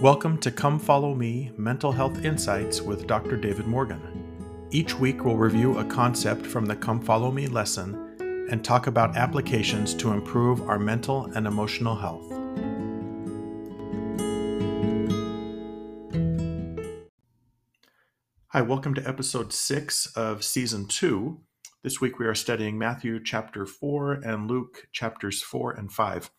Welcome to Come Follow Me Mental Health Insights with Dr. David Morgan. Each week we'll review a concept from the Come Follow Me lesson and talk about applications to improve our mental and emotional health. Hi, welcome to episode 6 of season 2. This week we are studying Matthew chapter 4 and Luke chapters 4 and 5.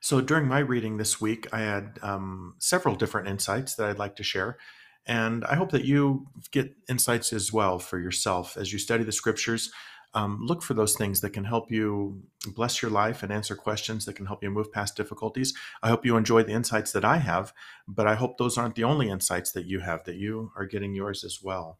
So during my reading this week, I had um, several different insights that I'd like to share. And I hope that you get insights as well for yourself as you study the scriptures. Um, look for those things that can help you bless your life and answer questions that can help you move past difficulties. I hope you enjoy the insights that I have, but I hope those aren't the only insights that you have, that you are getting yours as well.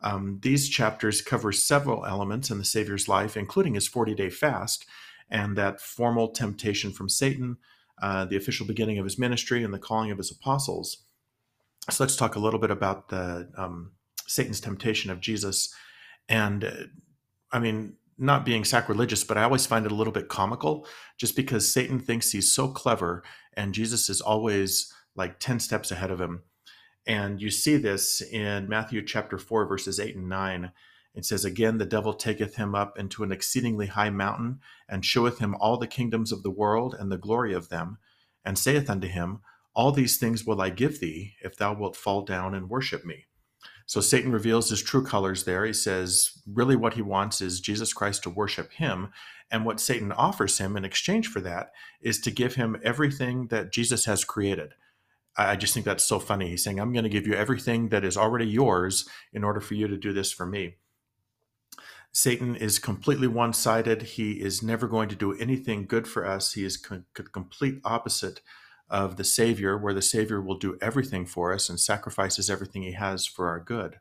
Um, these chapters cover several elements in the Savior's life, including his 40 day fast and that formal temptation from Satan, uh, the official beginning of his ministry, and the calling of his apostles. So let's talk a little bit about the um, Satan's temptation of Jesus. And uh, I mean, not being sacrilegious, but I always find it a little bit comical just because Satan thinks he's so clever and Jesus is always like 10 steps ahead of him. And you see this in Matthew chapter 4, verses 8 and 9. It says, Again, the devil taketh him up into an exceedingly high mountain, and showeth him all the kingdoms of the world and the glory of them, and saith unto him, All these things will I give thee, if thou wilt fall down and worship me. So Satan reveals his true colors there. He says, really, what he wants is Jesus Christ to worship him. And what Satan offers him in exchange for that is to give him everything that Jesus has created. I just think that's so funny. He's saying, I'm going to give you everything that is already yours in order for you to do this for me. Satan is completely one sided. He is never going to do anything good for us. He is the complete opposite of the Savior, where the Savior will do everything for us and sacrifices everything he has for our good.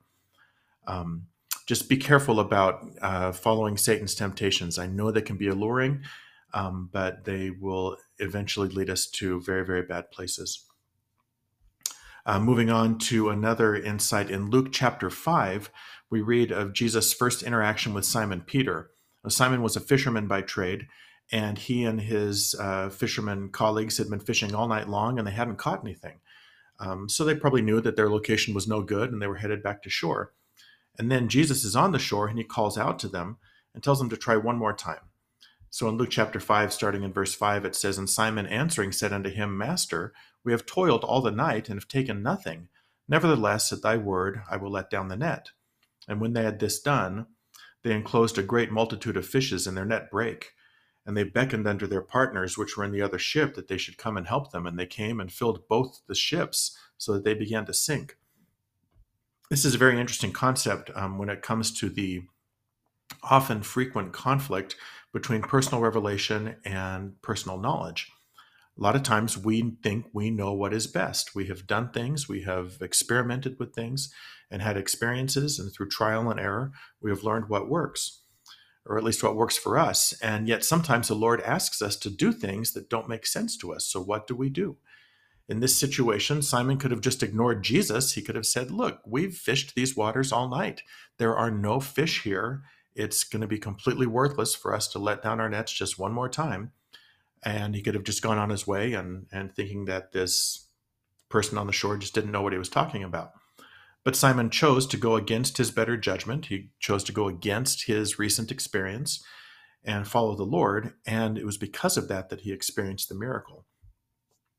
Um, just be careful about uh, following Satan's temptations. I know they can be alluring, um, but they will eventually lead us to very, very bad places. Uh, moving on to another insight in Luke chapter 5, we read of Jesus' first interaction with Simon Peter. Now, Simon was a fisherman by trade, and he and his uh, fisherman colleagues had been fishing all night long and they hadn't caught anything. Um, so they probably knew that their location was no good and they were headed back to shore. And then Jesus is on the shore and he calls out to them and tells them to try one more time. So in Luke chapter 5, starting in verse 5, it says, And Simon answering said unto him, Master, we have toiled all the night and have taken nothing. Nevertheless, at thy word I will let down the net. And when they had this done, they enclosed a great multitude of fishes, and their net brake. And they beckoned unto their partners, which were in the other ship, that they should come and help them. And they came and filled both the ships, so that they began to sink. This is a very interesting concept um, when it comes to the often frequent conflict between personal revelation and personal knowledge a lot of times we think we know what is best. We have done things, we have experimented with things and had experiences, and through trial and error, we have learned what works, or at least what works for us. And yet sometimes the Lord asks us to do things that don't make sense to us. So what do we do? In this situation, Simon could have just ignored Jesus. He could have said, Look, we've fished these waters all night. There are no fish here. It's going to be completely worthless for us to let down our nets just one more time and he could have just gone on his way and and thinking that this person on the shore just didn't know what he was talking about. But Simon chose to go against his better judgment. He chose to go against his recent experience and follow the Lord, and it was because of that that he experienced the miracle.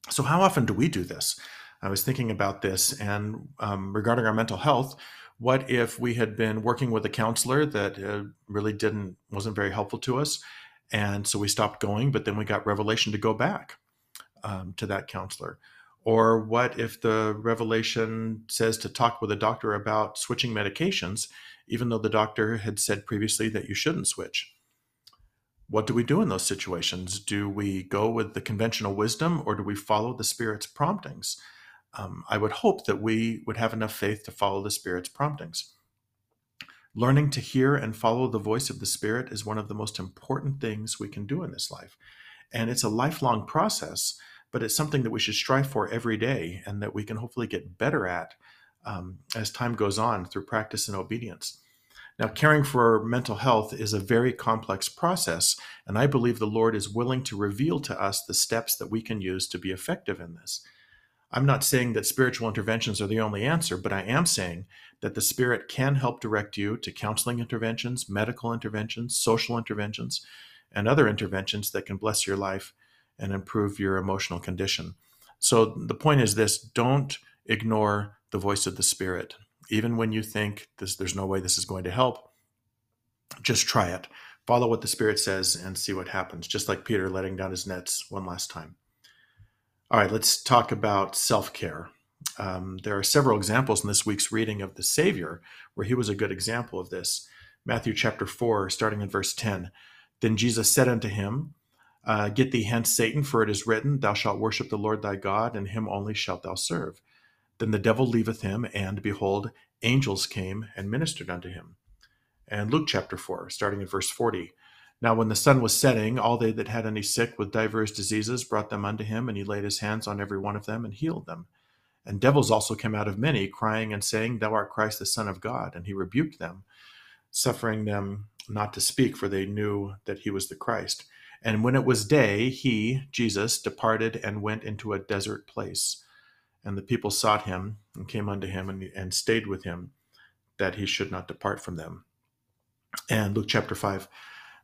So, how often do we do this? I was thinking about this, and um, regarding our mental health, what if we had been working with a counselor that uh, really didn't wasn't very helpful to us, and so we stopped going, but then we got revelation to go back um, to that counselor. Or what if the revelation says to talk with a doctor about switching medications, even though the doctor had said previously that you shouldn't switch? What do we do in those situations? Do we go with the conventional wisdom or do we follow the Spirit's promptings? Um, I would hope that we would have enough faith to follow the Spirit's promptings. Learning to hear and follow the voice of the Spirit is one of the most important things we can do in this life. And it's a lifelong process, but it's something that we should strive for every day and that we can hopefully get better at um, as time goes on through practice and obedience. Now, caring for mental health is a very complex process, and I believe the Lord is willing to reveal to us the steps that we can use to be effective in this. I'm not saying that spiritual interventions are the only answer, but I am saying that the Spirit can help direct you to counseling interventions, medical interventions, social interventions, and other interventions that can bless your life and improve your emotional condition. So the point is this don't ignore the voice of the Spirit. Even when you think this, there's no way this is going to help, just try it. Follow what the Spirit says and see what happens, just like Peter letting down his nets one last time. All right, let's talk about self care. Um, there are several examples in this week's reading of the Savior where he was a good example of this. Matthew chapter 4, starting in verse 10. Then Jesus said unto him, uh, Get thee hence, Satan, for it is written, Thou shalt worship the Lord thy God, and him only shalt thou serve. Then the devil leaveth him, and behold, angels came and ministered unto him. And Luke chapter 4, starting in verse 40. Now, when the sun was setting, all they that had any sick with divers diseases brought them unto him, and he laid his hands on every one of them and healed them. And devils also came out of many, crying and saying, Thou art Christ the Son of God. And he rebuked them, suffering them not to speak, for they knew that he was the Christ. And when it was day, he, Jesus, departed and went into a desert place. And the people sought him and came unto him and, and stayed with him, that he should not depart from them. And Luke chapter 5,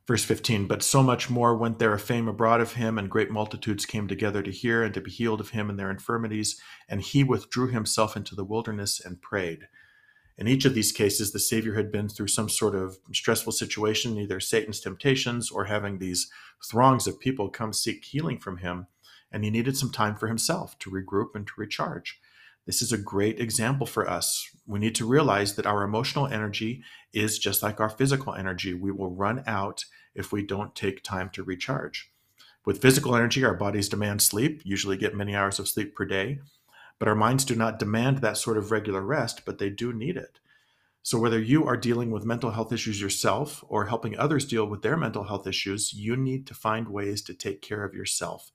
verse 15 But so much more went there a fame abroad of him, and great multitudes came together to hear and to be healed of him in their infirmities. And he withdrew himself into the wilderness and prayed. In each of these cases, the Savior had been through some sort of stressful situation, either Satan's temptations or having these throngs of people come seek healing from him. And he needed some time for himself to regroup and to recharge. This is a great example for us. We need to realize that our emotional energy is just like our physical energy. We will run out if we don't take time to recharge. With physical energy, our bodies demand sleep, usually get many hours of sleep per day, but our minds do not demand that sort of regular rest, but they do need it. So, whether you are dealing with mental health issues yourself or helping others deal with their mental health issues, you need to find ways to take care of yourself.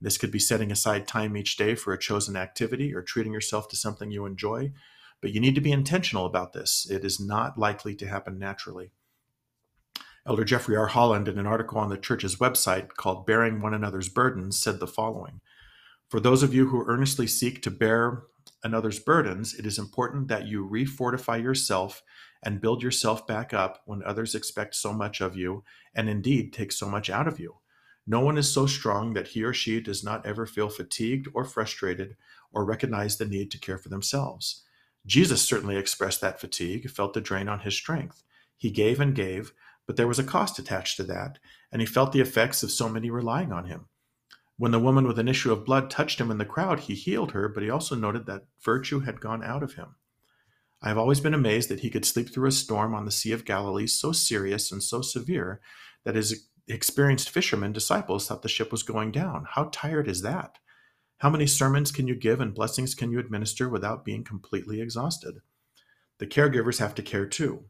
This could be setting aside time each day for a chosen activity or treating yourself to something you enjoy, but you need to be intentional about this. It is not likely to happen naturally. Elder Jeffrey R. Holland, in an article on the church's website called Bearing One Another's Burdens, said the following For those of you who earnestly seek to bear another's burdens, it is important that you refortify yourself and build yourself back up when others expect so much of you and indeed take so much out of you. No one is so strong that he or she does not ever feel fatigued or frustrated or recognize the need to care for themselves. Jesus certainly expressed that fatigue, felt the drain on his strength. He gave and gave, but there was a cost attached to that, and he felt the effects of so many relying on him. When the woman with an issue of blood touched him in the crowd, he healed her, but he also noted that virtue had gone out of him. I have always been amazed that he could sleep through a storm on the Sea of Galilee so serious and so severe that his experienced fishermen, disciples, thought the ship was going down. How tired is that? How many sermons can you give and blessings can you administer without being completely exhausted? The caregivers have to care too.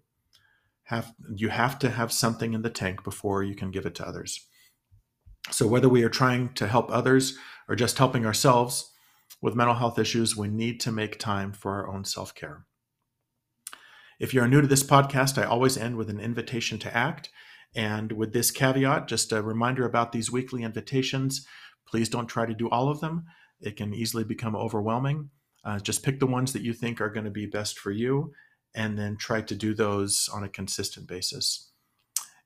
Have, you have to have something in the tank before you can give it to others. So, whether we are trying to help others or just helping ourselves with mental health issues, we need to make time for our own self care. If you are new to this podcast, I always end with an invitation to act. And with this caveat, just a reminder about these weekly invitations. Please don't try to do all of them, it can easily become overwhelming. Uh, just pick the ones that you think are going to be best for you and then try to do those on a consistent basis.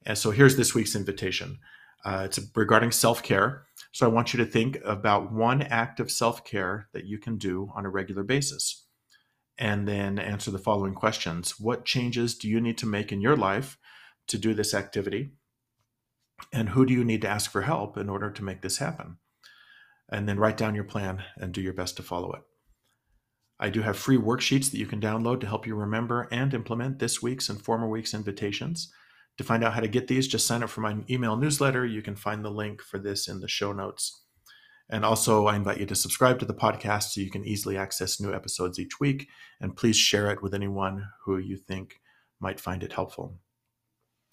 And so here's this week's invitation uh, it's regarding self care. So I want you to think about one act of self care that you can do on a regular basis. And then answer the following questions What changes do you need to make in your life to do this activity? And who do you need to ask for help in order to make this happen? And then write down your plan and do your best to follow it. I do have free worksheets that you can download to help you remember and implement this week's and former week's invitations. To find out how to get these, just sign up for my email newsletter. You can find the link for this in the show notes. And also, I invite you to subscribe to the podcast so you can easily access new episodes each week. And please share it with anyone who you think might find it helpful.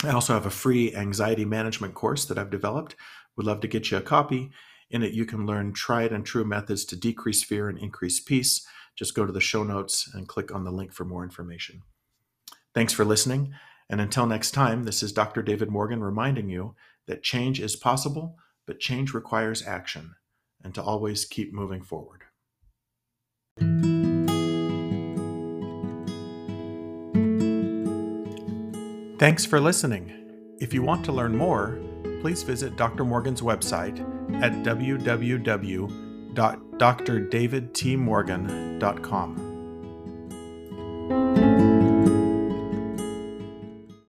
I also have a free anxiety management course that I've developed. Would love to get you a copy. In it, you can learn tried and true methods to decrease fear and increase peace. Just go to the show notes and click on the link for more information. Thanks for listening. And until next time, this is Dr. David Morgan reminding you that change is possible, but change requires action, and to always keep moving forward. Thanks for listening. If you want to learn more, please visit Dr. Morgan's website at www.drdavidtmorgan.com.